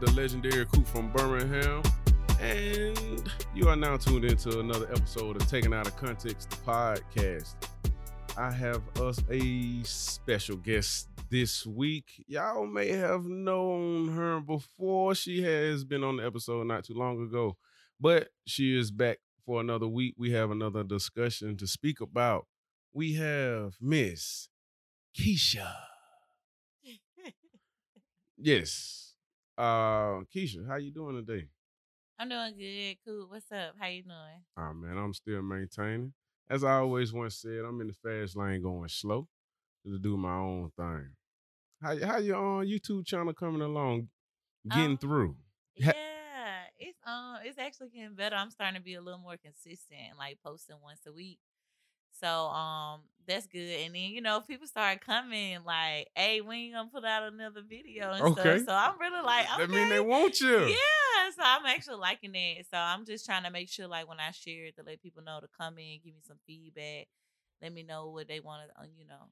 The legendary Coop from Birmingham, and you are now tuned into another episode of Taking Out of Context, the podcast. I have us a special guest this week. Y'all may have known her before. She has been on the episode not too long ago, but she is back for another week. We have another discussion to speak about. We have Miss Keisha. Yes. Uh Keisha, how you doing today? I'm doing good. Cool. What's up? How you doing? Oh man, I'm still maintaining. As I always once said, I'm in the fast lane going slow to do my own thing. How how your on YouTube channel coming along, getting Um, through? Yeah, it's um, it's actually getting better. I'm starting to be a little more consistent, like posting once a week. So um, that's good. And then you know, people start coming like, "Hey, when you gonna put out another video?" And Okay. stuff. So I'm really like, okay. That mean they want you. Yeah, so I'm actually liking that. So I'm just trying to make sure, like, when I share it, to let people know to come in, give me some feedback, let me know what they want to, uh, you know,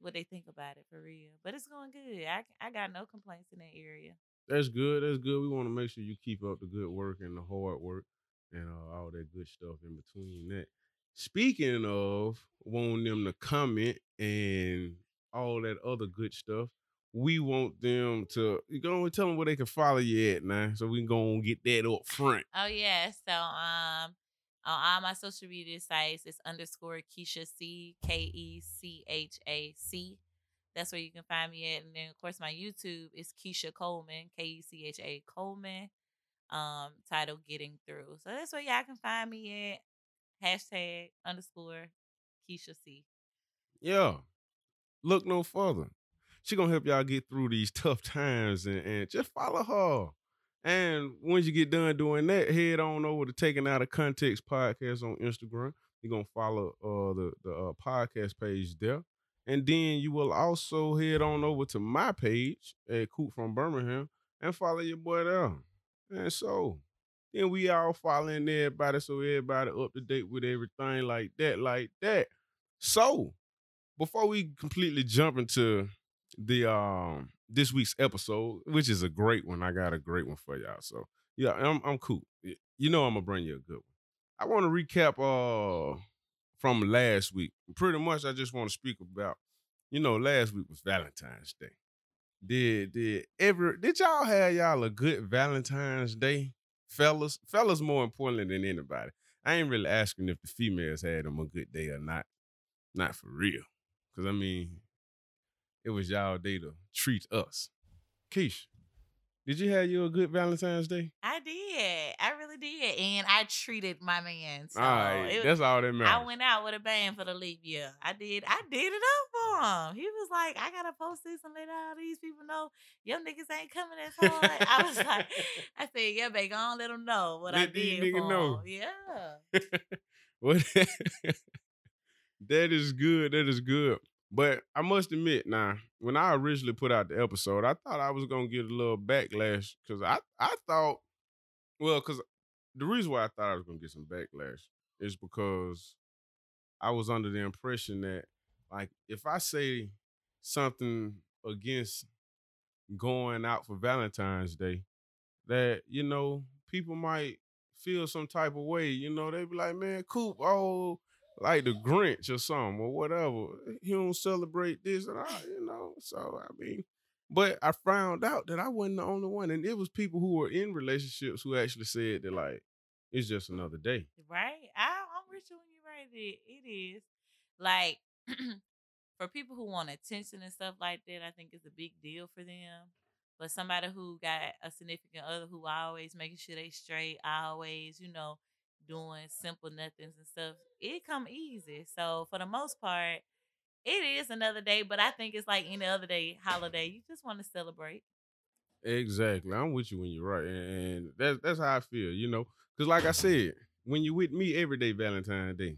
what they think about it for real. But it's going good. I I got no complaints in that area. That's good. That's good. We want to make sure you keep up the good work and the hard work and uh, all that good stuff in between that. Speaking of wanting them to comment and all that other good stuff, we want them to you go and tell them where they can follow you at now, so we can go and get that up front. Oh yeah. So um on all my social media sites it's underscore Keisha C K E C H A C. That's where you can find me at. And then of course my YouTube is Keisha Coleman, K E C H A Coleman. Um, title Getting Through. So that's where y'all can find me at. Hashtag underscore Keisha C. Yeah. Look no further. She gonna help y'all get through these tough times and, and just follow her. And once you get done doing that, head on over to Taking Out of Context podcast on Instagram. You're gonna follow uh the, the uh, podcast page there. And then you will also head on over to my page at Coop from Birmingham and follow your boy there. And so then we all following everybody so everybody up to date with everything like that, like that. So before we completely jump into the um this week's episode, which is a great one, I got a great one for y'all. So yeah, I'm I'm cool. You know I'm gonna bring you a good one. I want to recap uh from last week. Pretty much, I just want to speak about. You know, last week was Valentine's Day. Did did ever did y'all have y'all a good Valentine's Day, fellas? Fellas more importantly than anybody. I ain't really asking if the females had them a good day or not. Not for real. Cause I mean, it was y'all day to treat us. Keish, did you have you a good Valentine's Day? I did. I really did. And I treated my man. So all right, it- that's all that matters. I went out with a bang for the leap year. I did. I did it up for him. He was like, I gotta post this and let all these people know your niggas ain't coming as hard. I was like, I said, yeah, baby, go on, let them know what I Let these did niggas for know. 'em." Yeah. What? that is good. That is good. But I must admit, now when I originally put out the episode, I thought I was gonna get a little backlash because I I thought, well, because the reason why I thought I was gonna get some backlash is because I was under the impression that like if I say something against going out for Valentine's Day, that you know people might feel some type of way. You know, they be like, man, Coop, oh, like the Grinch or something or whatever. He don't celebrate this and I, you know. So I mean, but I found out that I wasn't the only one, and it was people who were in relationships who actually said that like it's just another day. Right? I, I'm with you when you're right. It, it is. Like, for people who want attention and stuff like that, I think it's a big deal for them. But somebody who got a significant other who always making sure they straight, always, you know, doing simple nothings and stuff, it come easy. So for the most part, it is another day, but I think it's like any other day, holiday. You just want to celebrate. Exactly, I'm with you when you're right, and, that's that's how I feel. You know, because like I said, when you with me every day, Valentine's Day.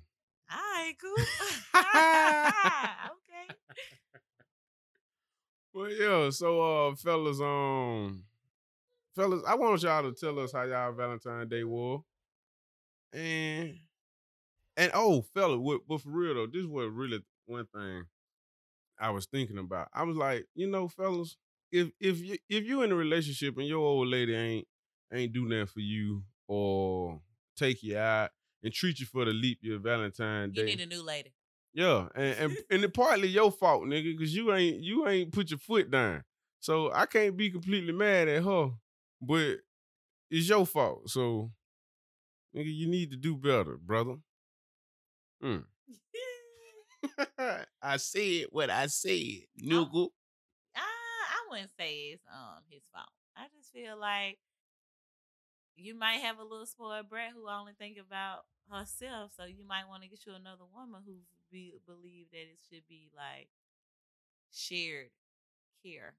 All right, cool. okay. Well, yeah. So, uh, fellas, um, fellas, I want y'all to tell us how y'all Valentine's Day was, and and oh, fella, what, but for real though, this was really one thing I was thinking about. I was like, you know, fellas, if if you if you in a relationship and your old lady ain't ain't do nothing for you or take you out and treat you for the leap year Valentine Day. You need a new lady. Yeah, and and, and it partly your fault, nigga, because you ain't you ain't put your foot down. So I can't be completely mad at her, but it's your fault. So, nigga, you need to do better, brother. Mm. I said what I said, nigga. I, I wouldn't say it's um his fault. I just feel like you might have a little spoiled brat who only think about herself, so you might want to get you another woman who be believe that it should be like shared care.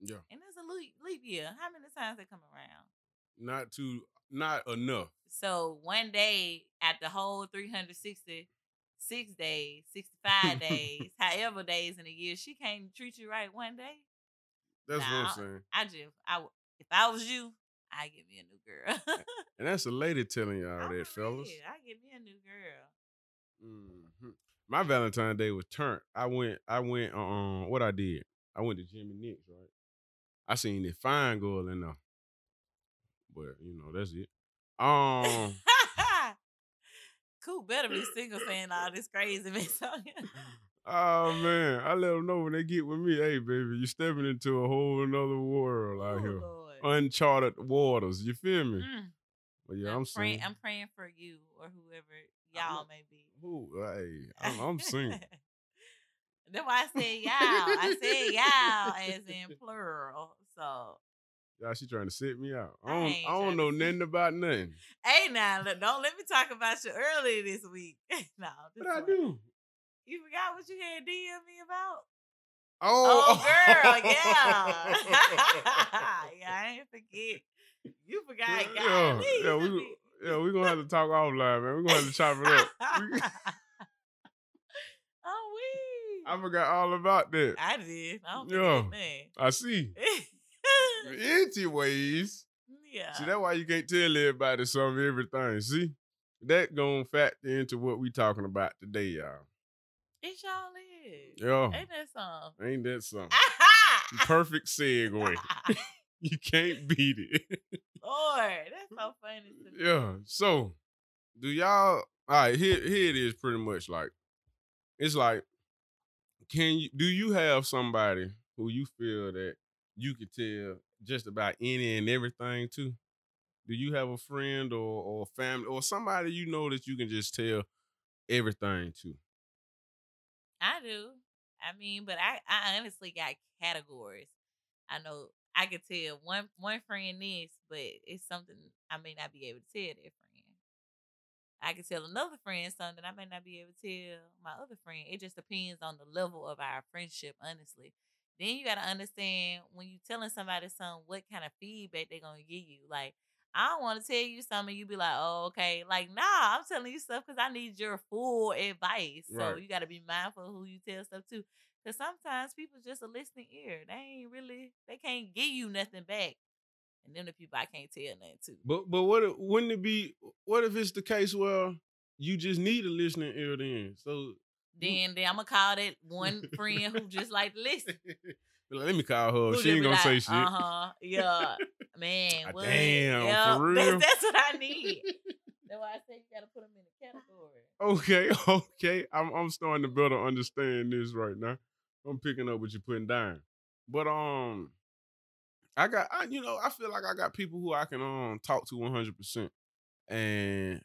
Yeah. And it's a leap, leap year. How many times they come around? Not too, not enough. So one day at the whole 366 days, 65 days, however days in a year, she can't treat you right one day. That's what I'm saying. I just, I, if I was you, I give me a new girl. And that's a lady telling y'all I'm that, fellas. real. I give me a new girl. hmm My Valentine Day was turned. I went. I went. Um, what I did? I went to Jim 'N Nick's. Right. I seen this fine girl in there. But you know that's it. Um. cool, better be single saying all this crazy mess oh man, I let them know when they get with me. Hey, baby, you're stepping into a whole another world out Oh, here, Lord. Uncharted waters. You feel me? Mm. But yeah, I'm, I'm, praying. I'm praying for you or whoever y'all not- may be. Who? Hey, I'm, I'm. That's why I said y'all. I said y'all as in plural. So Y'all, she trying to set me out. I I don't. ain't I don't know nothing about nothing. hey now, look, don't let me talk about you earlier this week. no, What I do? You forgot what you had DM me about? Oh, Oh, girl, yeah. yeah, I didn't forget. You forgot. yeah, yeah, we, yeah, we gonna have to talk offline, man. We're gonna have to chop it up. Oh, we. I forgot all about that. I did. I don't Yeah. I see. Anyways, yeah. see that's why you can't tell everybody some of everything. See, that gonna factor into what we talking about today, y'all. It y'all is. Yeah, Ain't that song? ain't that something? Perfect segue. you can't beat it. Lord, that's so funny. Yeah. So, do y'all? All right. Here, here it is. Pretty much like, it's like, can you? Do you have somebody who you feel that you could tell just about any and everything to? Do you have a friend or or family or somebody you know that you can just tell everything to? I do. I mean, but I, I honestly got categories. I know I could tell one one friend this, but it's something I may not be able to tell that friend. I can tell another friend something I may not be able to tell my other friend. It just depends on the level of our friendship, honestly. Then you gotta understand when you telling somebody something, what kind of feedback they're gonna give you. Like, I don't want to tell you something, you be like, oh, okay. Like, nah, I'm telling you stuff because I need your full advice. So you gotta be mindful of who you tell stuff to. Cause sometimes people just a listening ear. They ain't really they can't give you nothing back. And then the people I can't tell nothing to. But but what if- wouldn't it be? What if it's the case where you just need a listening ear then? So Then then I'm gonna call that one friend who just like to listen. Let me call her. Who She ain't gonna like, say shit. Uh-huh. Yeah. Man, Ah, what? damn, for real? That's, that's what I need. That's why I say you gotta put them in a category. Okay, okay. I'm I'm starting to better understand this right now. I'm picking up what you're putting down. But um I got I you know, I feel like I got people who I can um talk to 100%. And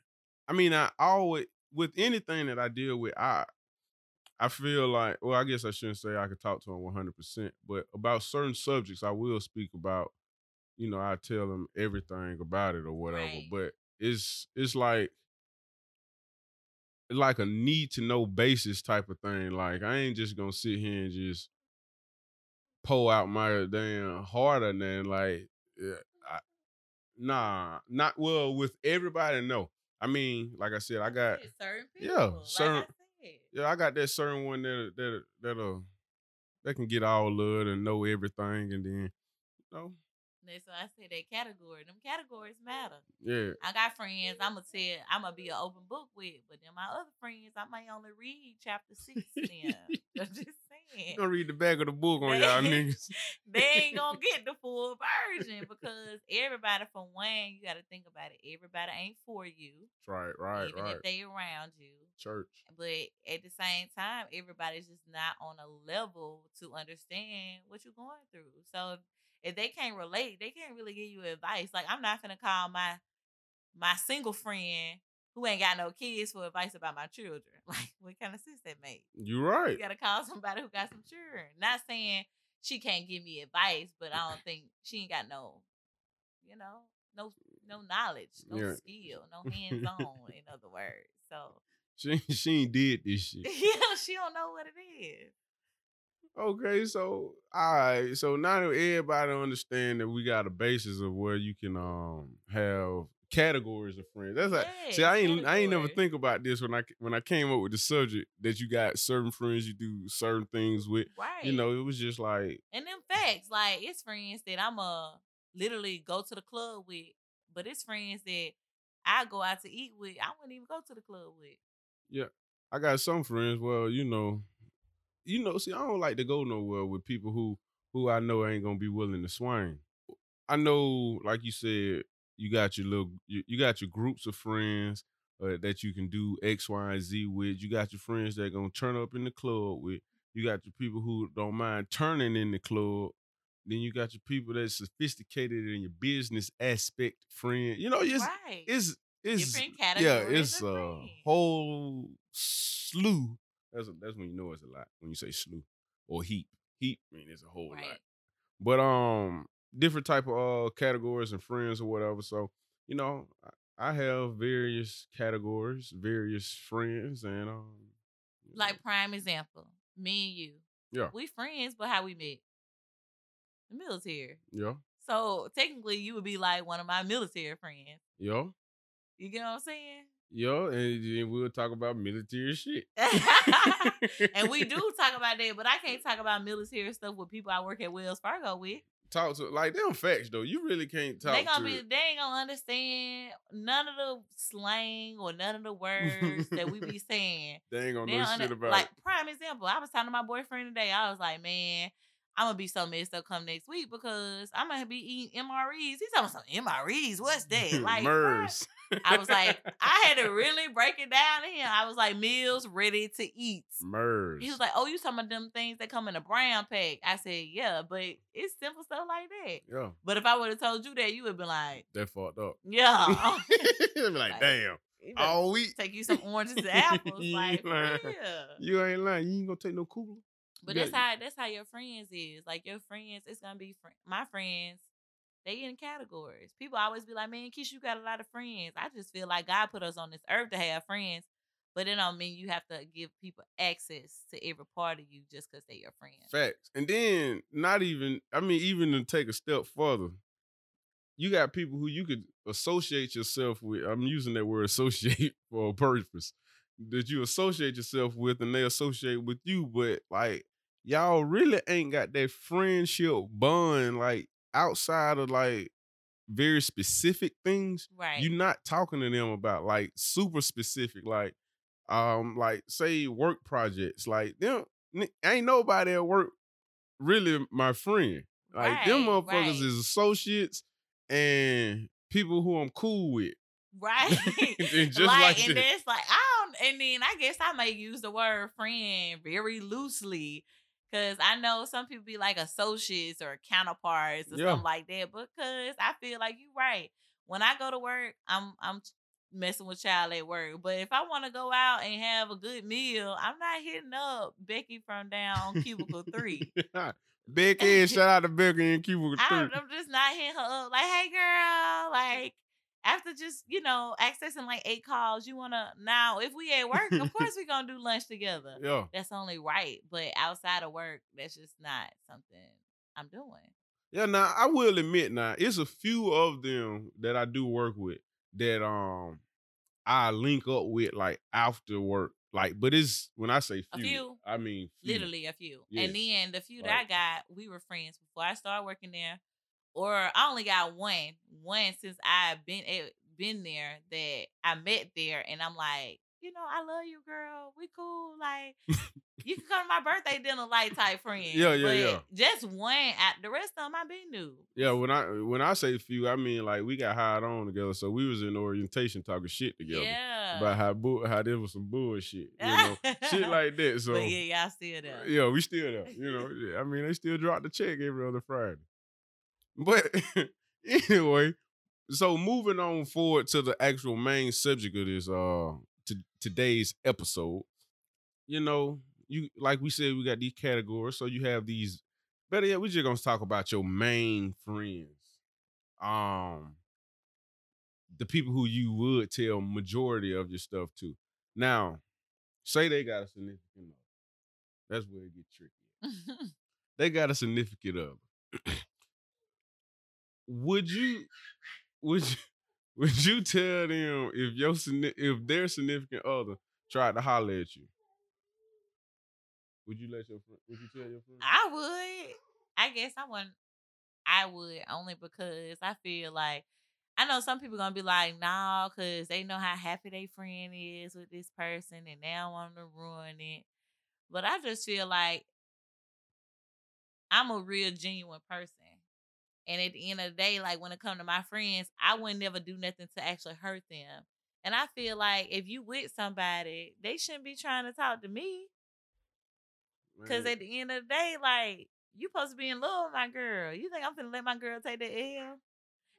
I mean, I always with anything that I deal with, I I feel like well, I guess I shouldn't say I could talk to them 100%, but about certain subjects I will speak about you know, I tell them everything about it or whatever, Right. but it's it's like like a need to know basis type of thing. Like I ain't just gonna sit here and just pull out my damn heart and then like yeah, I, nah, not well with everybody. No, I mean, like I said, I got certain people. yeah, like certain- said. Yeah, I got that certain one that uh, that uh, that'll uh, that can get all love and know everything, and then you know, That's why I say that category. Them categories matter. yeah, I got friends I'm gonna tell I'm gonna be an open book with, but then my other friends I may only read chapter six to them. I'm just gonna read the back of the book on y'all niggas. they ain't gonna get the full version because everybody from one, you gotta think about it. Everybody ain't for you. Right, right, even right. if they around you. Church. But at the same time, everybody's just not on a level to understand what you're going through. So if, if they can't relate, they can't really give you advice. Like I'm not gonna call my my single friend who ain't got no kids for advice about my children. Like what kind of sense that make? You're right. You gotta call somebody who got some children. Not saying she can't give me advice, but I don't think she ain't got no, you know, no no knowledge, no Yeah. skill, no hands on. in other words, so She she ain't did this shit. yeah, she don't know what it is. Okay, so all right, so now everybody understand that we got a basis of where you can um have categories of friends. That's like see, I ain't I ain't never think about this when I when I came up with the subject that you got certain friends you do certain things with. Right. You know, it was just like and them facts, like it's friends that I'm uh literally go to the club with, but it's friends that I go out to eat with. I wouldn't even go to the club with. Yeah, I got some friends. Well, you know, you know. See, I don't like to go nowhere with people who who I know ain't gonna be willing to swing. I know, like you said, you got your little, you, you got your groups of friends uh, that you can do X, Y, and Z with. You got your friends that gonna turn up in the club with. You got your people who don't mind turning in the club. Then you got your people that's sophisticated in your business aspect friend. You know, it's right. it's it's yeah, it's a friends. whole slew. That's a, that's when you know it's a lot when you say slew or heap. Heap I mean it's a whole Right. lot. But um, different type of uh categories and friends or whatever. So you know, I, have various categories, various friends, and um, Like prime example, me and you. Yeah. We friends, but how we met? The military. yeah, So technically you would be like one of my military friends. yeah, You get what I'm saying? yeah, and then we'll talk about military shit. and we do talk about that, but I can't talk about military stuff with people I work at Wells Fargo with. Talk to like them facts though. You really can't talk they gonna to be they ain't gonna understand none of the slang or none of the words that we be saying. they ain't gonna They know don't shit under- about like it. prime example. I was talking to my boyfriend today. I was like, man, I'm gonna be so messed up come next week because I'm gonna be eating MREs. He's talking about some MREs. What's that? Like. MERS. I was like, I had to really break it down to him. I was like, meals ready to eat. MERS. He was like, "Oh, you talking about them things that come in a brown pack?" I said, "Yeah, but it's simple stuff like that." yeah, But if I would have told you that, you would have been like, they fucked up. "Yeah." Be like, Like, damn, all week. take you some oranges and apples, like lying. You ain't lying. You ain't gonna take no cooler. But You that's got- how that's how your friends is. Like your friends, it's gonna be fr- my friends. They in categories. People always be like, "Man, Keisha, you got a lot of friends." I just feel like God put us on this earth to have friends, but it don't mean you have to give people access to every part of you just because they your friends. Facts. And then not even, I mean, even to take a step further, you got people who you could associate yourself with. I'm using that word associate for a purpose. That you associate yourself with and they associate with you, but like y'all really ain't got that friendship bond like outside of like very specific things. Right. You're not talking to them about like super specific, like um, like say work projects. Like them ain't nobody at work really my friend. Like them motherfuckers right. is associates and people who I'm cool with. Right. And just like, like and that. that's like I don't and then I guess I may use the word friend very loosely. Cause I know some people be like associates or counterparts or Yeah. something like that. But Because I feel like you're right. When I go to work, I'm I'm messing with child at work. But if I want to go out and have a good meal, I'm not hitting up Becky from down cubicle three. Becky, shout out to Becky and Cuba. I'm, I'm just not hitting her up like, hey girl, like after just you know accessing like eight calls, you wanna now if we at work, of course we gonna do lunch together. Yeah. That's only right, but outside of work, that's just not something I'm doing. Yeah, now I will admit now, it's a few of them that I do work with that um I link up with like after work. Like, but it's when I say A few, few? I mean few. Literally a few, Yes. and then the few that. I got, we were friends before I started working there, or I only got one, one since I've been been there that I met there, and I'm like, you know, I love you, girl. We cool. Like, you can come to my birthday dinner, like type friend. Yeah, yeah, but yeah. Just one. At the rest of them, I be new. Yeah, when I uh, when I say few, I mean like we got hired on together, so we was in orientation talking shit together Yeah. about how bull, how this was some bullshit, you know, shit like that. So but yeah, y'all still there. yeah, we still there, you know. Yeah, I mean, they still drop the check every other Friday. But anyway, so moving on forward to the actual main subject of this uh to today's episode, you know, you like we said, we got these categories. So you have these. Better yet, we're just gonna talk about your main friends. Um, the people who you would tell majority of your stuff to. Now, say they got a significant other. That's where it gets tricky. They got a significant other. Would you would you would you tell them if your if their significant other tried to holler at you? Would you let your friend? Would you tell your friend? I would. I guess I wouldn't. I would only because I feel like I know some people gonna be like, nah, because they know how happy their friend is with this person and they don't want to ruin it. But I just feel like I'm a real genuine person. And at the end of the day, like when it comes to my friends, I would never do nothing to actually hurt them. And I feel like if you with somebody, they shouldn't be trying to talk to me. Cause at the end of the day, like you supposed to be in love with my girl. You think I'm gonna let my girl take the L?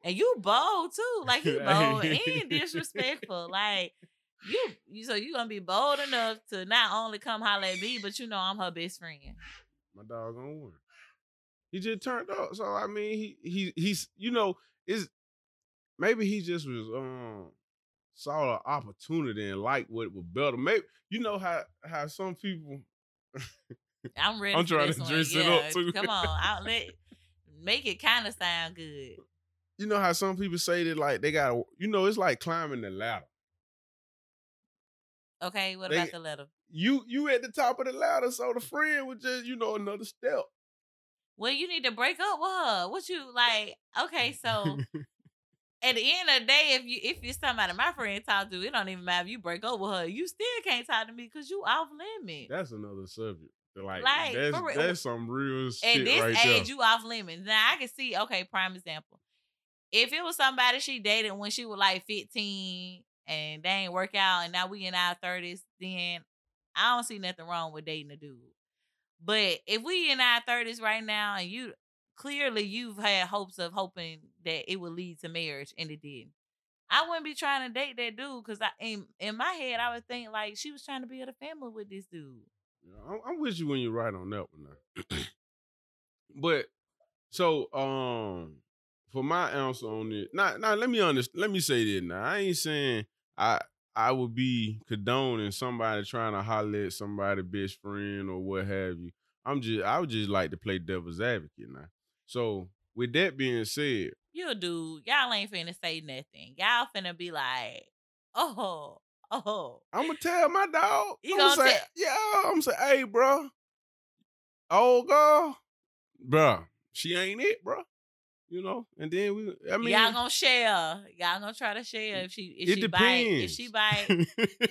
And you bold too, like you bold and disrespectful. Like you, you so you gonna be bold enough to not only come holler at me, but you know I'm her best friend. my dog gonna win. He just turned up. So I mean, he he he's you know is maybe he just was um saw an opportunity and like what it was better. Maybe you know how how some people I'm ready. I'm trying to dress it up, too. Come on, I'll let make it kind of sound good. you know how some people say that like they got you know it's like climbing the ladder. Okay, what They- about the ladder? You you at the top of the ladder, so the friend was just you know another step. Well, you need to break up with her. What you like? Okay, so at the end of the day, if you if you're somebody my friend talk to, it don't even matter if you break up with her. You still can't talk to me because you off limit. That's another subject. Like, Like, that's real. that's some real shit At this right age, there. you off limits. Now I can see. Okay, prime example. If it was somebody she dated when she was like 15 and they ain't work out, and now we in our 30s, then I don't see nothing wrong with dating a dude. But if we in our 30s right now, and you clearly you've had hopes of hoping that it would lead to marriage, and it didn't. I wouldn't be trying to date that dude because I in in my head I would think like she was trying to build a family with this dude. Yeah, I'm, with you when you're right on that one. But so um, for my answer on it, now now let me understand. Let me say this. Now I ain't saying I I would be condoning somebody trying to holler at somebody best friend or what have you. I'm just I would just like to play devil's advocate now. So with that being said, You dude, y'all ain't finna say nothing. Y'all finna be like, oh, oh. I'm gonna tell my dog. You I'm gonna gonna say, tell- yeah. I'm say, hey, bro, old girl, bro, she ain't it, bro. You know, and then we. I mean, y'all gonna share. Y'all gonna try to share if she if it she depends. bite. If she bite,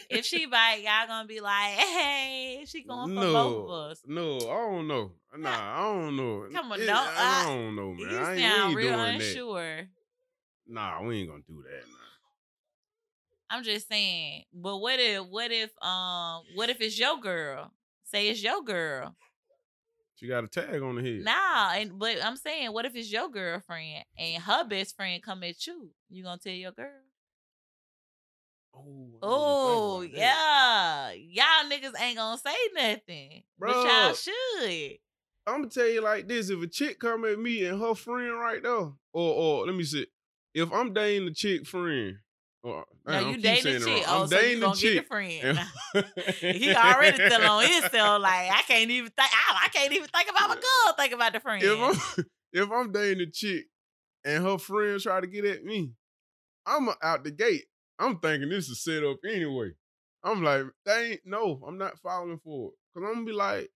if she bite, y'all gonna be like, hey, she going for both of us. No, I don't know. Nah, I don't know. Come on, It- no, I, I- don't know, man. You I ain't, sound real doing that. unsure. Nah, we ain't gonna do that. Nah. I'm just saying. But what if what if um what if it's your girl? Say it's your girl. She got a tag on the head. Nah, and but I'm saying, what if it's your girlfriend and her best friend come at you? You gonna tell your girl? Oh, Oh yeah, y'all niggas ain't gonna say nothing, but y'all should. I'm gonna tell you like this: if a chick come at me and her friend right there, or or let me see, if I'm dating the chick friend, or No, damn, you dating saying the it wrong. chick. I'm Oh, so you dating the gonna get the friend. he already still on himself. Like I can't even think. I, I can't even think about my girl. Think about the friend. if I'm if I'm dating the chick and her friend try to get at me, I'm out the gate. I'm thinking this is set up anyway. I'm like, they ain't no, I'm not falling for it. Cause I'm gonna be like,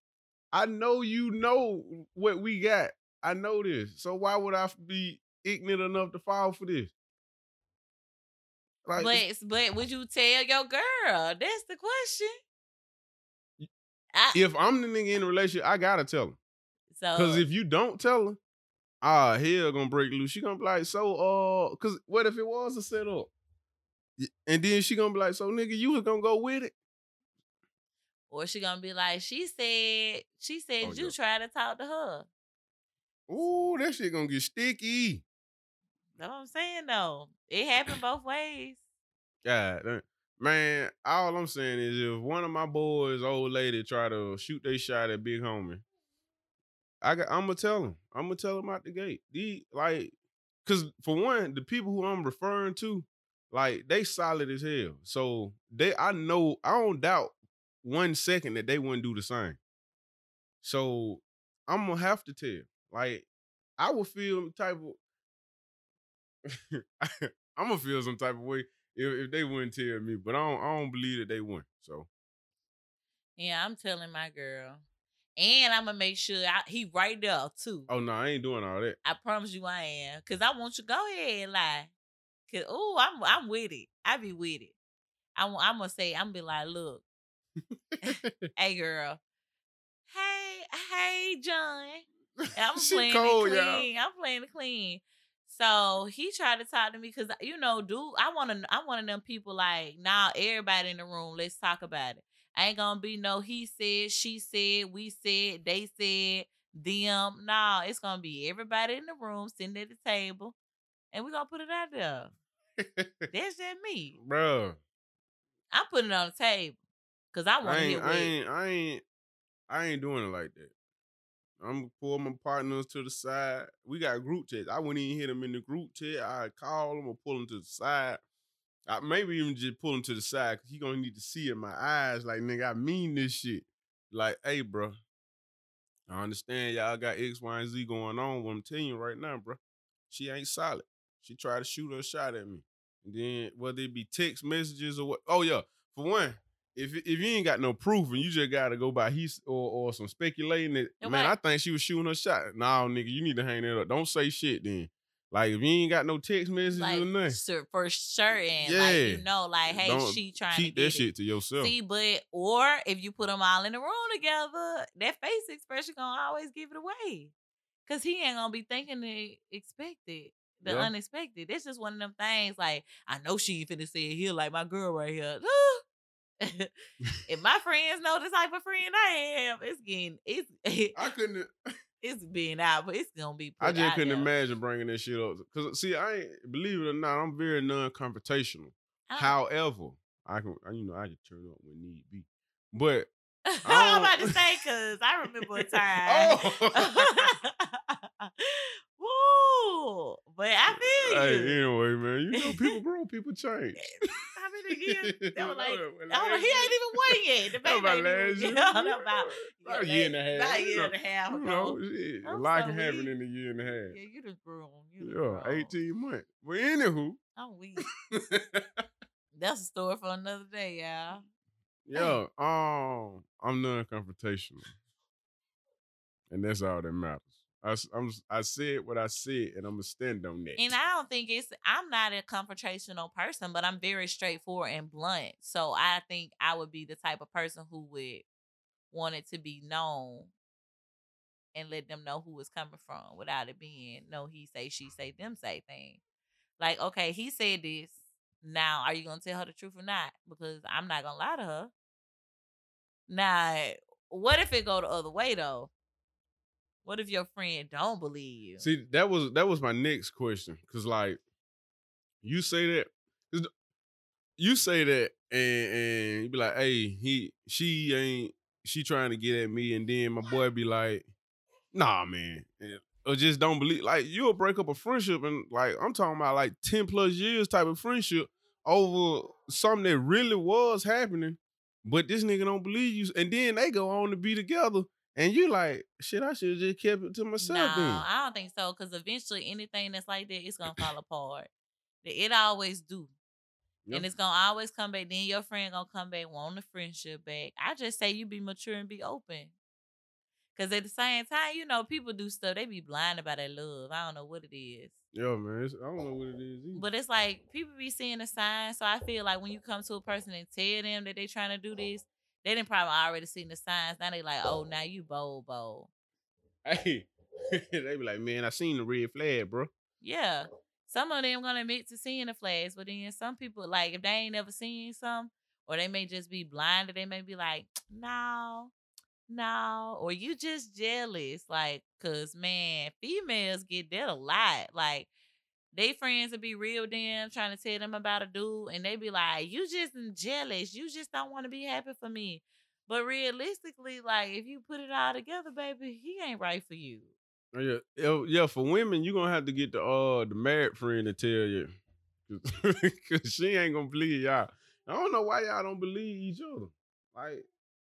I know you know what we got. I know this. So why would I be ignorant enough to fall for this? Like, but but would you tell your girl? That's the question. I, if I'm the nigga in the relationship, I gotta tell her. so Cause if you don't tell her, ah, hell gonna break loose. She gonna be like, so, uh, cause what if it was a setup? And then she gonna be like, so nigga, you was gonna go with it? or she gonna be like, she said, she said Oh, you yeah. try to talk to her. Ooh, that shit gonna get sticky. That's what I'm saying though. It happened both ways. God, man, all I'm saying is if one of my boys, old lady, try to shoot they shot at big homie, I got, I'm gonna tell him. I'm gonna tell him out the gate. The like, cause for one, the people who I'm referring to, like they solid as hell. So they, I know, I don't doubt one second that they wouldn't do the same. So I'm gonna have to tell. Like, I would feel type of. I'm gonna feel some type of way if, if they wouldn't tell me, but I don't, I don't believe that they wouldn't. So Yeah, I'm telling my girl. And I'm gonna make sure I, he right there too. oh no, I ain't doing all that. I promise you I am. Cause I want you to go ahead and lie. Cause oh, I'm I'm with it. I be with it. I'm I'm gonna say, I'm gonna be like, look, hey girl. Hey, hey, John. I'm playing cold, it y'all. clean. I'm playing it clean. So he tried to talk to me because you know, dude, I want to. I'm one of them people like, nah, everybody in the room, let's talk about it. I ain't gonna be no he said, she said, we said, they said, them. Nah, it's gonna be everybody in the room sitting at the table, and we gonna put it out there. That's just me. Bruh. I'm putting it on the table because I want to hear I ain't, I ain't, I ain't doing it like that. I'm pull my partners to the side. We got group text. I wouldn't even hit them in the group text. I call them or pull them to the side. I maybe even just pull him to the side because he gonna need to see in my eyes, like nigga, I mean this shit. Like, hey, bro, I understand y'all got X, Y, and Z going on. What I'm telling you right now, bro, she ain't solid. She tried to shoot her shot at me. And then whether it be text messages or what. Oh yeah, for one, if if you ain't got no proof and you just gotta go by he or or some speculating that And man, I think she was shooting her shot. Nah, nigga, you need to hang that up. Don't say shit then. Like if you ain't got no text messages like or nothing, for certain, like Yeah. you know, like hey, Don't she trying to keep to that it. shit to yourself. See, but or if you put them all in the room together, that face expression gonna always give it away, cause he ain't gonna be thinking the expected, the Yeah. unexpected. It's just one of them things. Like I know she finna say it here, like my girl right here. if my friends know the type of friend I am, it's getting it's I couldn't. it's being out, but it's gonna be. I just couldn't there. imagine bringing this shit up. Cause see, I ain't believe it or not, I'm very non-confrontational. I- However, I can, I- you know, I can turn up when need be. But I'm about to say because I remember a time. oh, Woo! But I feel hey, you. anyway, man, you know, people grow, people change. How many years? They were like, oh, he ain't even one yet. The baby about last year. about, About a year and a half, About a year and a half You know, shit, a lot so can happen in a year and a half. Yeah, you just grew. On. You Yeah, grown. 18 months. But anywho, I'm weak. That's a story for another day, y'all. yeah, um, I'm non-confrontational, and that's all that matters. I'm, I said what I said, and I'm gonna stand on that. And I don't think it's I'm not a confrontational person, but I'm very straightforward and blunt. So I think I would be the type of person who would want it to be known and let them know who it's coming from without it being no he say, she say, them say thing. Like, okay, he said this. Now, are you gonna tell her the truth or not? Because I'm not gonna lie to her. Now, what if it go the other way though? What if your friend don't believe you? See, that was that was my next question, cause like you say that, you say that, and and you be like, hey, he she ain't she trying to get at me, and then my boy be like, nah, man, or just don't believe. Like you'll break up a friendship, and like I'm talking about like ten plus years type of friendship over something that really was happening, but this nigga don't believe you, and then they go on to be together. And you like, shit, I should have just kept it to myself No, then. I don't think so. Because eventually, anything that's like that, it's gonna fall apart. It always do, Yep. and it's gonna always come back. Then your friend gonna come back, want the friendship back. I just say you be mature and be open. Cause at the same time, you know, people do stuff. They be blinded by that love. I don't know what it is. Yo, man. I don't know what it is either. But it's like people be seeing the signs. So I feel like when you come to a person and tell them that they trying to do oh. this, they didn't probably already seen the signs. Now they like, oh, now you bold, bold. hey, they be like, man, I seen the red flag, bro. Yeah. Some of them gonna admit to seeing the flags, but then some people like if they ain't never seen some, or they may just be blinded, they may be like, no, no, or you just jealous, like, cause man, females get that a lot. Like, they friends will be real damn trying to tell them about a dude, and they be like, you just jealous, you just don't want to be happy for me. But realistically, like, if you put it all together, baby, he ain't right for you. Oh, Yeah, yeah, yeah. For women, you are gonna have to get the uh the married friend to tell you, cause she ain't gonna believe y'all. I don't know why y'all don't believe each other. Like,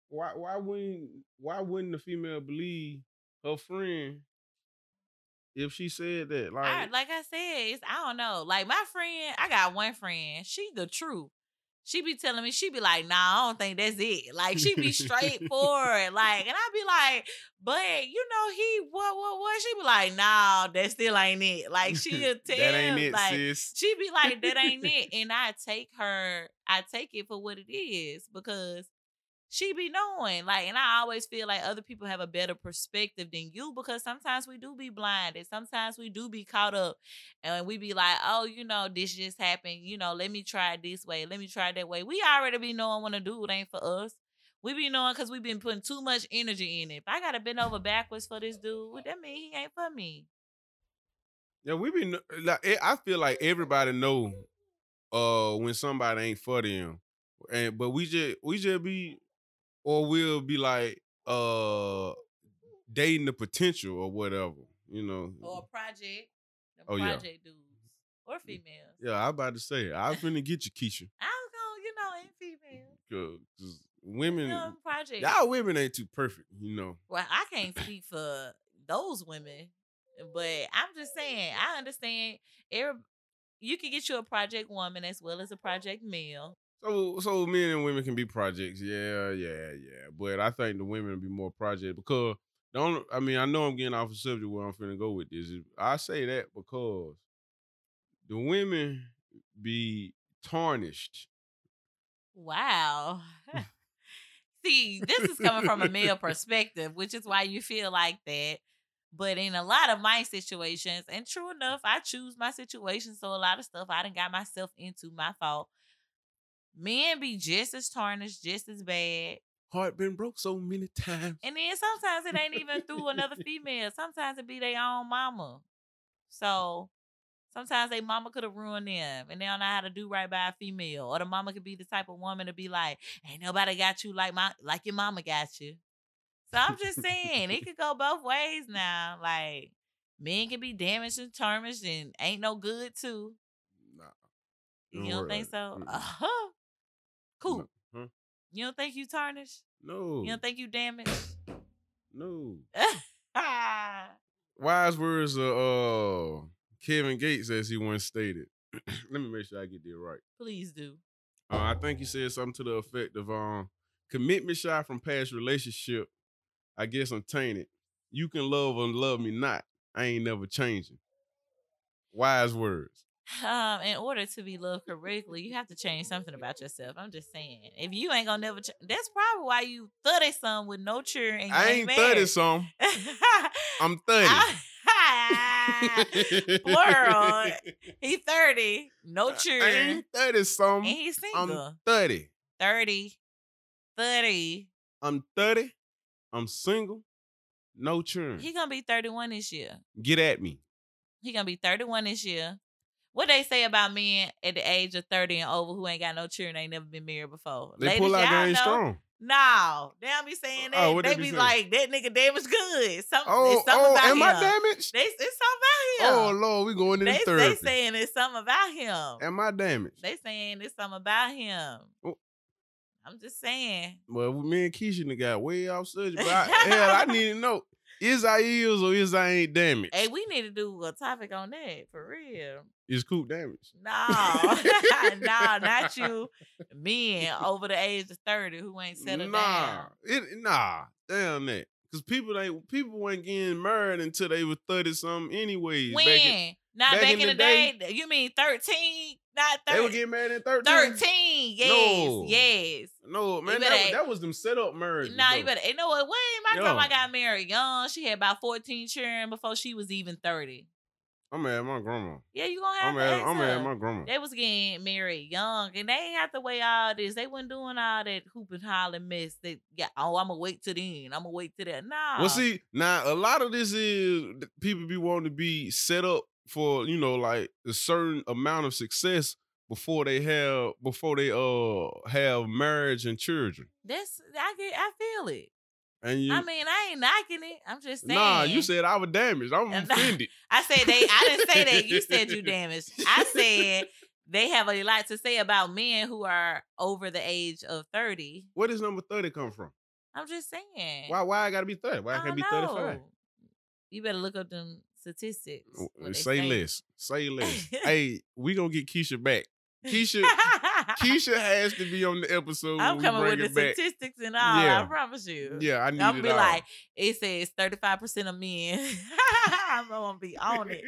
why why wouldn't why wouldn't the female believe her friend if she said that? Like, I, like I said, it's, I don't know. Like my friend, I got one friend. She the truth. She be telling me, she be like, nah, I don't think that's it. Like she be straightforward. like, and I be like, but you know, he what what what? She be like, nah, that still ain't it. Like she'll tell that ain't it, like sis. she be like, that ain't it. And I take her, I take it for what it is because she be knowing. Like, and I always feel like other people have a better perspective than you because sometimes we do be blinded. Sometimes we do be caught up and we be like, oh, you know, this just happened. You know, let me try this way. Let me try that way. We already be knowing when a dude ain't for us. We be knowing because we been putting too much energy in it. If I gotta bend over backwards for this dude, what that mean he ain't for me. Yeah, we been like eh, I feel like everybody know uh when somebody ain't for them. And but we just we just be or we'll be like uh dating the potential or whatever, you know. Or a project. The Oh, yeah. project dudes. Or females. Yeah, I'm about to say I'm finna get you, Keisha. I was gonna, you know, and females. 'Cause women You know, project. y'all women ain't too perfect, you know. Well, I can't speak for those women, but I'm just saying I understand. Every, you can get you a project woman as well as a project male. So so men and women can be projects, yeah, yeah, yeah. But I think the women be more project because the only I mean, I know I'm getting off the subject where I'm finna go with this. I say that because the women be tarnished. Wow. See, this is coming from a male perspective, which is why you feel like that. But in a lot of my situations, and true enough, I choose my situation. So a lot of stuff I done got myself into my fault. Men be just as tarnished, just as bad. Heart been broke so many times. And then sometimes it ain't even through another female. Sometimes it be their own mama. So sometimes they mama could have ruined them and they don't know how to do right by a female. Or the mama could be the type of woman to be like, ain't nobody got you like my like your mama got you. So I'm just saying it could go both ways now. Like men can be damaged and tarnished and ain't no good too. Nah. You Don't don't think so? Uh-huh. Cool. Huh? You don't think you tarnished? No. You don't think you damaged? no. Wise words of uh Kevin Gates as he once stated. Let me make sure I get that right. Please do. Uh, I think he said something to the effect of um commitment shy from past relationship. I guess I'm tainted. You can love or love me not. I ain't never changing. Wise words. Um, in order to be loved correctly, you have to change something about yourself. I'm just saying. If you ain't gonna never, ch- that's probably why you thirty some with no children. And I ain't 30 some. I'm 30. Plural. he thirty, no I ain't 30 some. and he's I'm single. 30. 30, 30. I'm 30. I'm single. No children. He gonna be thirty one this year. Get at me. He gonna be 31 this year. What they say about men at the age of 30 and over who ain't got no children, ain't never been married before. They Ladies, pull out y'all game strong. No, they don't be saying oh, that. Oh, they, they be, be like, that nigga damaged good. Some, Oh, something oh, about am him. I damaged? They, it's something Oh about him. Oh, Lord, we going into they, they saying it's something about him. am I damaged? They saying it's something about him. Oh. I'm just saying. Well, me and Keisha got way off subject. But I, hell, I need to know: is I is or is I ain't damaged? Hey, we need to do a topic on that for real. Is Coop damaged? No, no, not you. Men over the age of 30 who ain't settled nah, down. it nah, damn that. Cause people ain't people weren't getting married until they were thirty something anyways. When? Not back back, in in, the the day. You mean 13? Not 13. they were 30. getting married in thirteen. 13. Yes. No. Yes. No, man, better- that, was, that was them set up marriages. Nah, you better. You know what? Wait, my Yo. grandma got married young. She had about 14 children before she was even 30. I'm mad at my grandma. Yeah, you gonna have I'm to mad. I'm mad at my grandma. They was getting married young, and they ain't have to wait all this. They wasn't doing all that hoop and holler mess. They yeah, oh, I'm gonna wait till then. I'm gonna wait till that. Nah. Well, see, now a lot of this is people be wanting to be set up for you know like a certain amount of success before they have before they uh have marriage and children. that's I get. I feel it. And you, I mean, I ain't knocking it. I'm just saying. nah, you said I was damaged. I'm offended. I said they. I didn't say that. You said you damaged. I said they have a lot to say about men who are over the age of 30. Where does number thirty come from? I'm just saying. Why? Why I gotta be thirty? Why I I can't be thirty five? You better look up them statistics. Say less. Say less. hey, we gonna get Keisha back. Keisha, Keisha has to be on the episode. I'm coming with the back. statistics and all. Yeah. I promise you. Yeah, I need I'm gonna be all. like, it says 35% of men. I'm gonna be on it.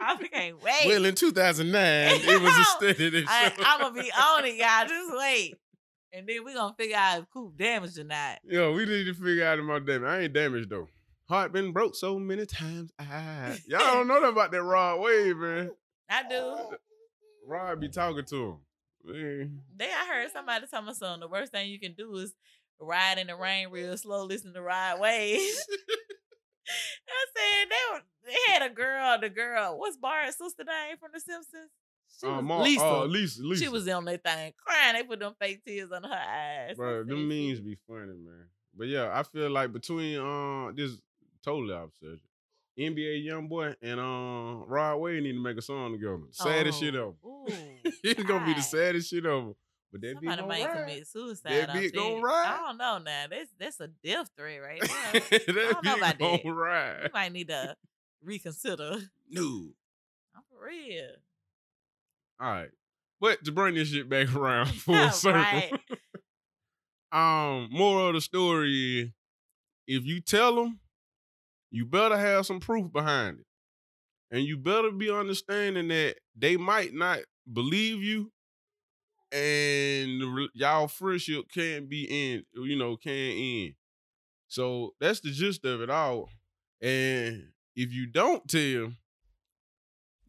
I can't wait. Well, in 2009, it was a study that I, I'm gonna be on it, y'all. Just wait. And then we're gonna figure out if Coop damaged or not. Yo, we need to figure out my damage. I ain't damaged though. Heart been broke so many times. I y'all don't know nothing about that Rod Wave, man. I do. Rod be talking to him. Man. They I heard somebody tell me something. The worst thing you can do is ride in the rain real slow, listen to Rod Waves. I said they were, they had a girl, the girl, what's Bart's sister name from The Simpsons? She Uh, was Ma- Lisa. uh, Lisa, Lisa. She was on that thing crying. They put them fake tears on her eyes. Bro, them memes be funny, man. But yeah, I feel like between uh this totally opposite. NBA YoungBoy and um Rod Wave need to make a song together. Saddest shit ever. Oh, it's gonna be the saddest shit ever. But that Somebody be might ride. commit suicide. That bitch gonna ride. I don't know now. That's that's a death threat right there. that don't know bitch gonna that. you might need to reconsider. No. I'm for real. All right. But to bring this shit back around full Yeah, circle. um, moral of the story if you tell them, you better have some proof behind it. And you better be understanding that they might not believe you and y'all friendship can't be in, you know, can't end. So that's the gist of it all. And if you don't tell,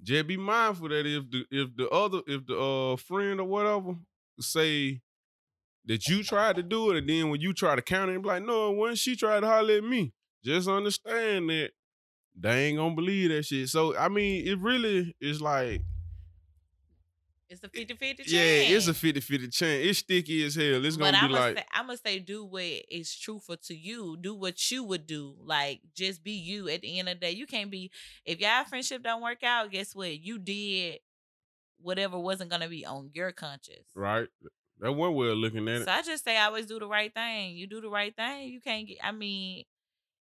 just be mindful that if the if the other if the uh friend or whatever say that you tried to do it, and then when you try to counter it, be like, no, when she tried to holler at me, just understand that they ain't gonna believe that shit. So I mean, it really is like, It's a 50 50 chance. yeah, it's a 50-50 chance. It's sticky as hell. It's gonna I'm be gonna like, say, I'm gonna say, do what is truthful to you. Do what you would do. Like, just be you. At the end of the day, you can't be. If y'all friendship don't work out, guess what? You did whatever wasn't gonna be on your conscience. right? That one way of looking at it. So I just say, I always do the right thing. You do the right thing. You can't get. I mean,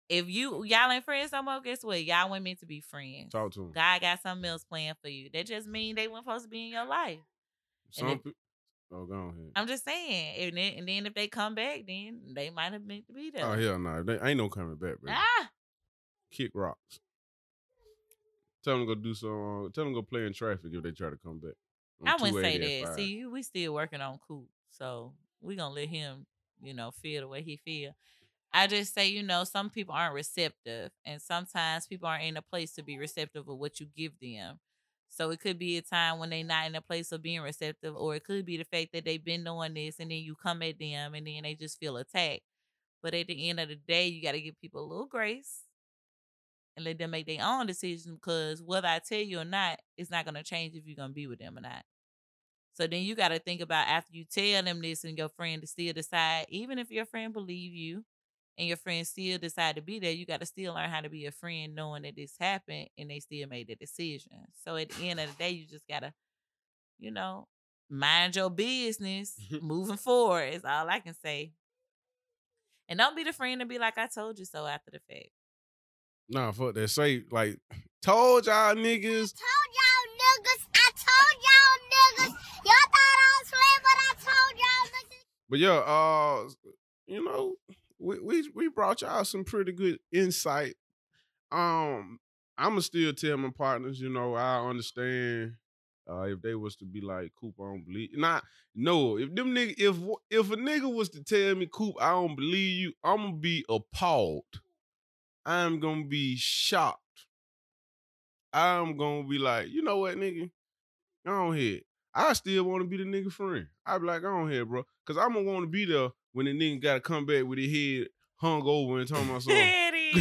if you y'all ain't friends no more, guess what? Y'all weren't meant to be friends. Talk to him. God got something else planned for you. That just mean they weren't supposed to be in your life. Some if- pe- oh, go ahead. I'm just saying. And then, and then if they come back, then they might have meant to be there. Oh hell no, They ain't no coming back, bro. Ah, Kick rocks. Tell them to go do some. Uh, tell them go play in traffic if they try to come back. I wouldn't say that. See, we still working on Coop, so we gonna let him, you know, feel the way he feel. I just say, you know, some people aren't receptive, and sometimes people aren't in a place to be receptive of what you give them. So it could be a time when they're not in a place of being receptive, or it could be the fact that they've been doing this, and then you come at them, and then they just feel attacked. But at the end of the day, you got to give people a little grace and let them make their own decision because whether I tell you or not, it's not going to change if you're going to be with them or not. So then you got to think about after you tell them this and your friend to still decide, even if your friend believe you and your friend still decide to be there, you got to still learn how to be a friend knowing that this happened and they still made the decision. So at the end of the day, you just got to, you know, mind your business moving forward is all I can say. And don't be the friend to be like, I told you so after the fact. Nah, fuck that. Say like, told y'all niggas. told y'all niggas. I told y'all niggas. Y'all thought I was playing, but I told y'all niggas. But yeah, uh, you know, we we we brought y'all some pretty good insight. Um, I'ma still tell my partners, you know, I understand uh, if they was to be like Coop, I don't believe. Not no. If them nigga, if if a nigga was to tell me Coop, I don't believe you, I'm gonna be appalled. I'm gonna be shocked. I'm gonna be like, you know what, nigga, go on ahead. I still want to be the nigga friend. I be like, go on ahead, bro, because I'm gonna want to be there when the nigga gotta come back with his head hung over and talking about something. Daddy.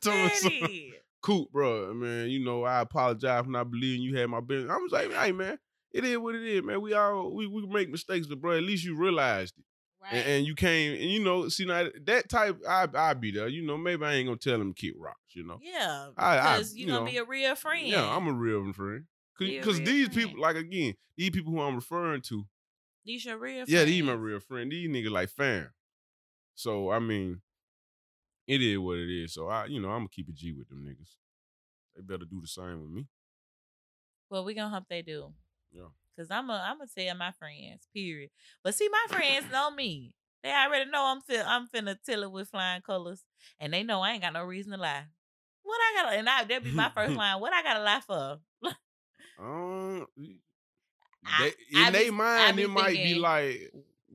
talking about something. Daddy. Coop, bro, man, you know, I apologize for not believing you had my business. I was like, hey, man, it is what it is, man. We all we we make mistakes, but bro, at least you realized it, Right. and, and you came, and you know, see now that type, I I be there. You know, maybe I ain't gonna tell him to kick rocks. You know, yeah. Because you you're gonna know, be a real friend. yeah, I'm a real friend. Because these friend. people, like again, these people who I'm referring to, These your real yeah, these my real friend. These niggas like fam. So I mean, it is what it is. So I, you know, I'm gonna keep it G with them niggas. They better do the same with me. Well, we gonna hope they do. Yeah. Cause I'm a I'm gonna tell my friends, period. But see, my friends know me. They already know I'm fin- I'm finna tell it with flying colors, and they know I ain't got no reason to lie. What I gotta and I that be my first line. What I gotta lie for? Um, I- they, in their mind, it might be like,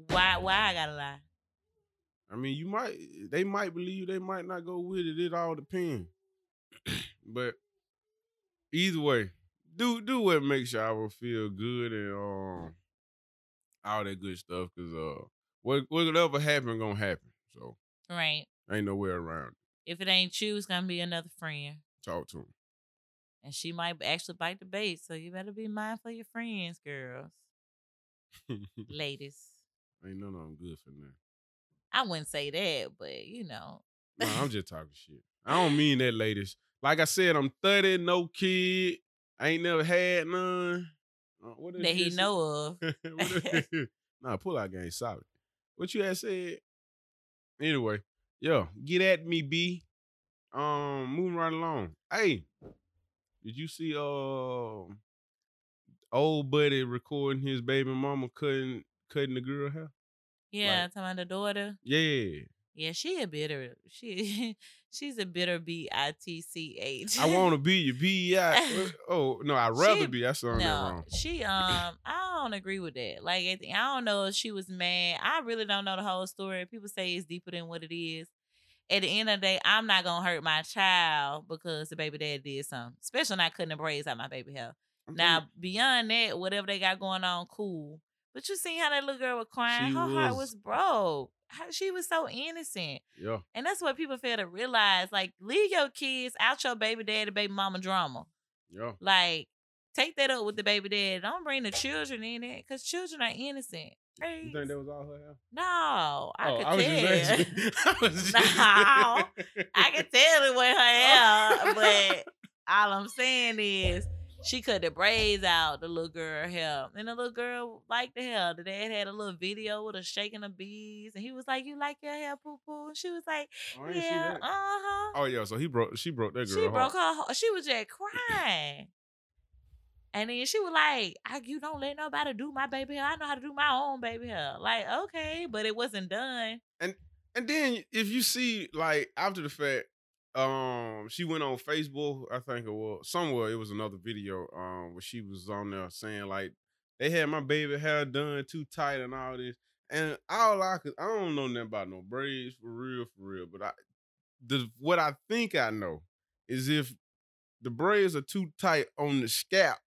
Why why I gotta lie? I mean, you might, they might believe they might not go with it. It all depends. but either way, do do what makes y'all feel good and um all that good stuff. Cause uh, what whatever happen gonna happen. So Right. ain't no way around it. If it ain't you, it's gonna be another friend. Talk to And she might actually bite the bait. So you better be mindful of your friends, girls. Ladies. ain't none of them good for nothing. I wouldn't say that, but you know. No, I'm just talking shit. I don't mean that, ladies. Like I said, I'm 30, no kid. I ain't never had none. Uh, what that he say? know of. Nah, pull out game solid. What you had said? Anyway, yo, get at me, B. Um, moving right along. Hey, did you see uh old buddy recording his baby mama cutting cutting the girl hair? Yeah, talking about the daughter. Yeah. Yeah, she a bitter. She she's a bitter B I T C H. I want to be your B. I, oh no, I'd rather She- be. That's song that wrong. she um, I don't agree with that. Like, I don't know if she was mad. I really don't know the whole story. People say it's deeper than what it is. At the end of the day, I'm not gonna hurt my child because the baby dad did something, especially not cutting the braids out my baby hair. I'm mm-hmm. Now, beyond that, whatever they got going on, cool. But you seen how that little girl was crying? She Her heart was- was broke. How, she was so innocent. yeah. And that's what people fail to realize. Like, leave your kids out your baby daddy, baby mama drama. Yeah. Like, take that up with the baby dad. Don't bring the children in it because children are innocent. You think that was all her hair? no, I oh, could I was tell. just. I was just No, I can tell it was her hair, but all I'm saying is she cut the braids out the little girl hair, and the little girl liked the hair. The dad had a little video with her shaking the beads, and he was like, "You like your hair, poo poo?" And she was like, Oh, I ain't see "Yeah, uh huh." Oh yeah, so he broke. She broke that girl. She broke her. She was just crying. And then she was like, I, "You don't let nobody do my baby hair. I know how to do my own baby hair." Like, okay, but it wasn't done. And and then if you see like after the fact, um, she went on Facebook. I think it was somewhere. It was another video. Um, where she was on there saying like they had my baby hair done too tight and all this. And all I could, I don't know nothing about no braids for real, for real. But I, the what I think I know is if the braids are too tight on the scalp,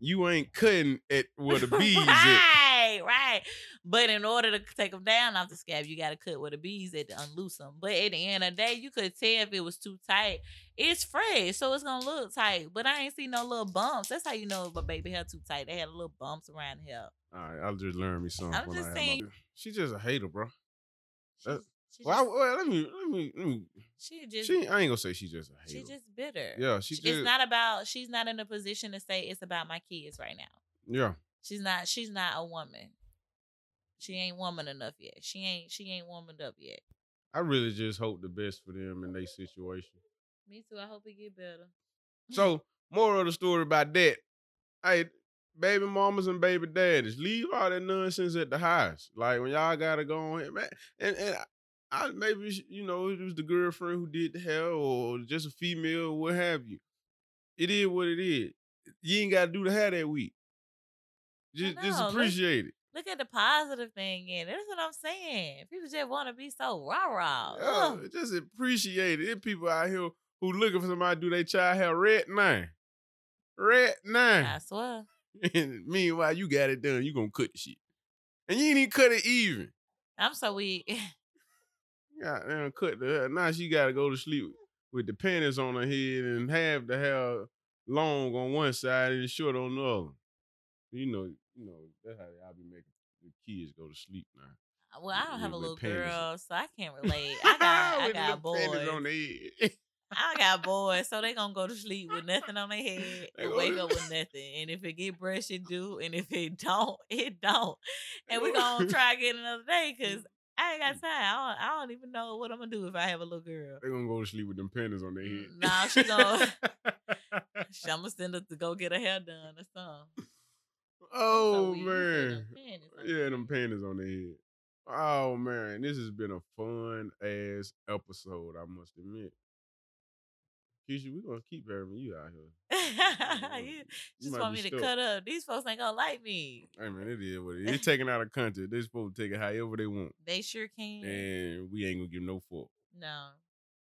you ain't cutting it where the bees at. right, right. But in order to take them down off the scab, you got to cut where the bees at to unloose them. But at the end of the day, you could tell if it was too tight. It's fresh, so it's gonna look tight. But I ain't seen no little bumps. That's how you know if a baby hair too tight. They had little bumps around the hair. All right, I'll just learn me something. I'm just saying-. She just a hater, bro. She, Well, I, well, let me, let me, let me. she just She, I ain't gonna say she just a hater. she just bitter. yeah, she Sh- just, it's not about she's not in a position to say it's about my kids right now. yeah. She's not she's not a woman. She ain't woman enough yet. She ain't she ain't womaned up yet. I really just hope the best for them in their situation. Me too. I hope it get better. So, moral of the story about that, hey, baby mamas and baby daddies, leave all that nonsense at the house. Like when y'all gotta go on man. And and I maybe you know it was the girlfriend who did the hair, or just a female, or what have you. It is what it is. You ain't got to do the hair that week. Just, just know, appreciate it. Look at the positive thing in it. That's what I'm saying. People just want to be so rah rah. Yeah, just appreciate it. There people out here who looking for somebody to do their child hair red nine. Red nine. I swear. And meanwhile, you got it done. You gonna cut the shit. And you ain't even cut it even. I'm so weak. Goddamn, cut the hair. Now she gotta go to sleep with the panties on her head and have the hair long on one side and short on the other. You know, you know, that's how y'all be making the kids go to sleep now. Uh, well, I don't have a little girl, so I can't relate. I got I got boys. I got boys, so they gonna go to sleep with nothing on their head They and wake up with nothing. And if it get brushed, it do. And if it don't, it don't. And we gonna try again another day because mm. I ain't got time. Mm. I don't, I don't even know what I'm gonna do if I have a little girl. They gonna go to sleep with them panties on their head. Nah, she gonna- I'm gonna send her to go get her hair done or something. oh So man. them Yeah, them panties on their head. Oh man, this has been a fun ass episode, I must admit. Keisha, we gonna keep having you out here. you You just want me to stuck. cut up. These folks ain't gonna like me. Hey man, it is what it is. They're taking out of country. They're supposed to take it however they want. They sure can. And we ain't gonna give no fuck. No.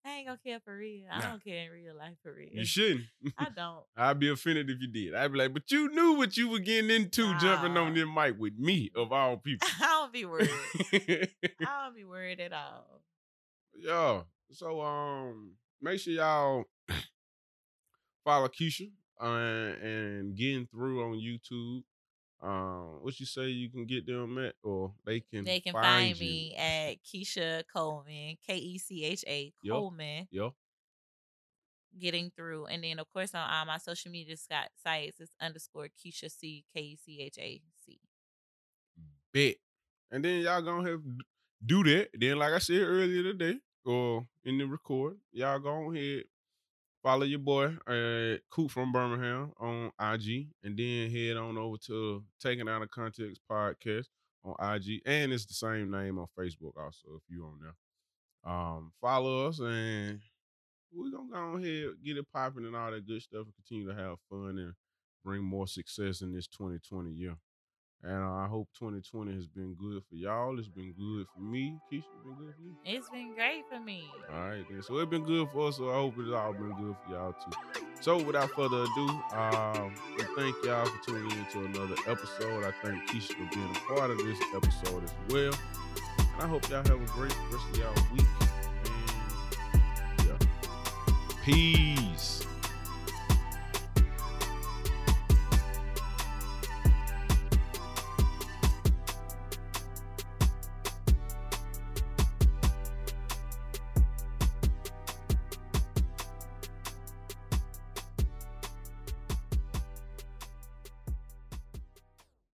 I ain't gonna care for real. I Nah. don't care in real life for real. You shouldn't. I don't. I'd be offended if you did. I'd be like, but you knew what you were getting into jumping on Nah. this mic with me, of all people. I don't be worried. I don't be worried at all. yeah. So um make sure y'all follow Keisha uh, and getting through on YouTube. Um, what you say you can get them at, or they can They can find, find me at Keisha Coleman, K E C H A. Coleman, Yo, getting through. And then, of course, on all my social media sites, it's underscore Keisha C, K E C H A C. bet. And then y'all gonna have do that. Then, like I said earlier today, or in the record, y'all go ahead, follow your boy, uh, Coop from Birmingham on IG, and then head on over to Taking Out of Context podcast on IG, and it's the same name on Facebook also if you on there. Um, follow us, and we're gonna go ahead get it popping and all that good stuff, and continue to have fun and bring more success in this 2020 year. And uh, I hope 2020 has been good for y'all. It's been good for me. Keisha, it's been good for you. It's been great for me. All right, then. So it's been good for us. So I hope it's all been good for y'all too. So without further ado, um, we thank y'all for tuning in to another episode. I thank Keisha for being a part of this episode as well. And I hope y'all have a great rest of y'all week. And yeah, peace.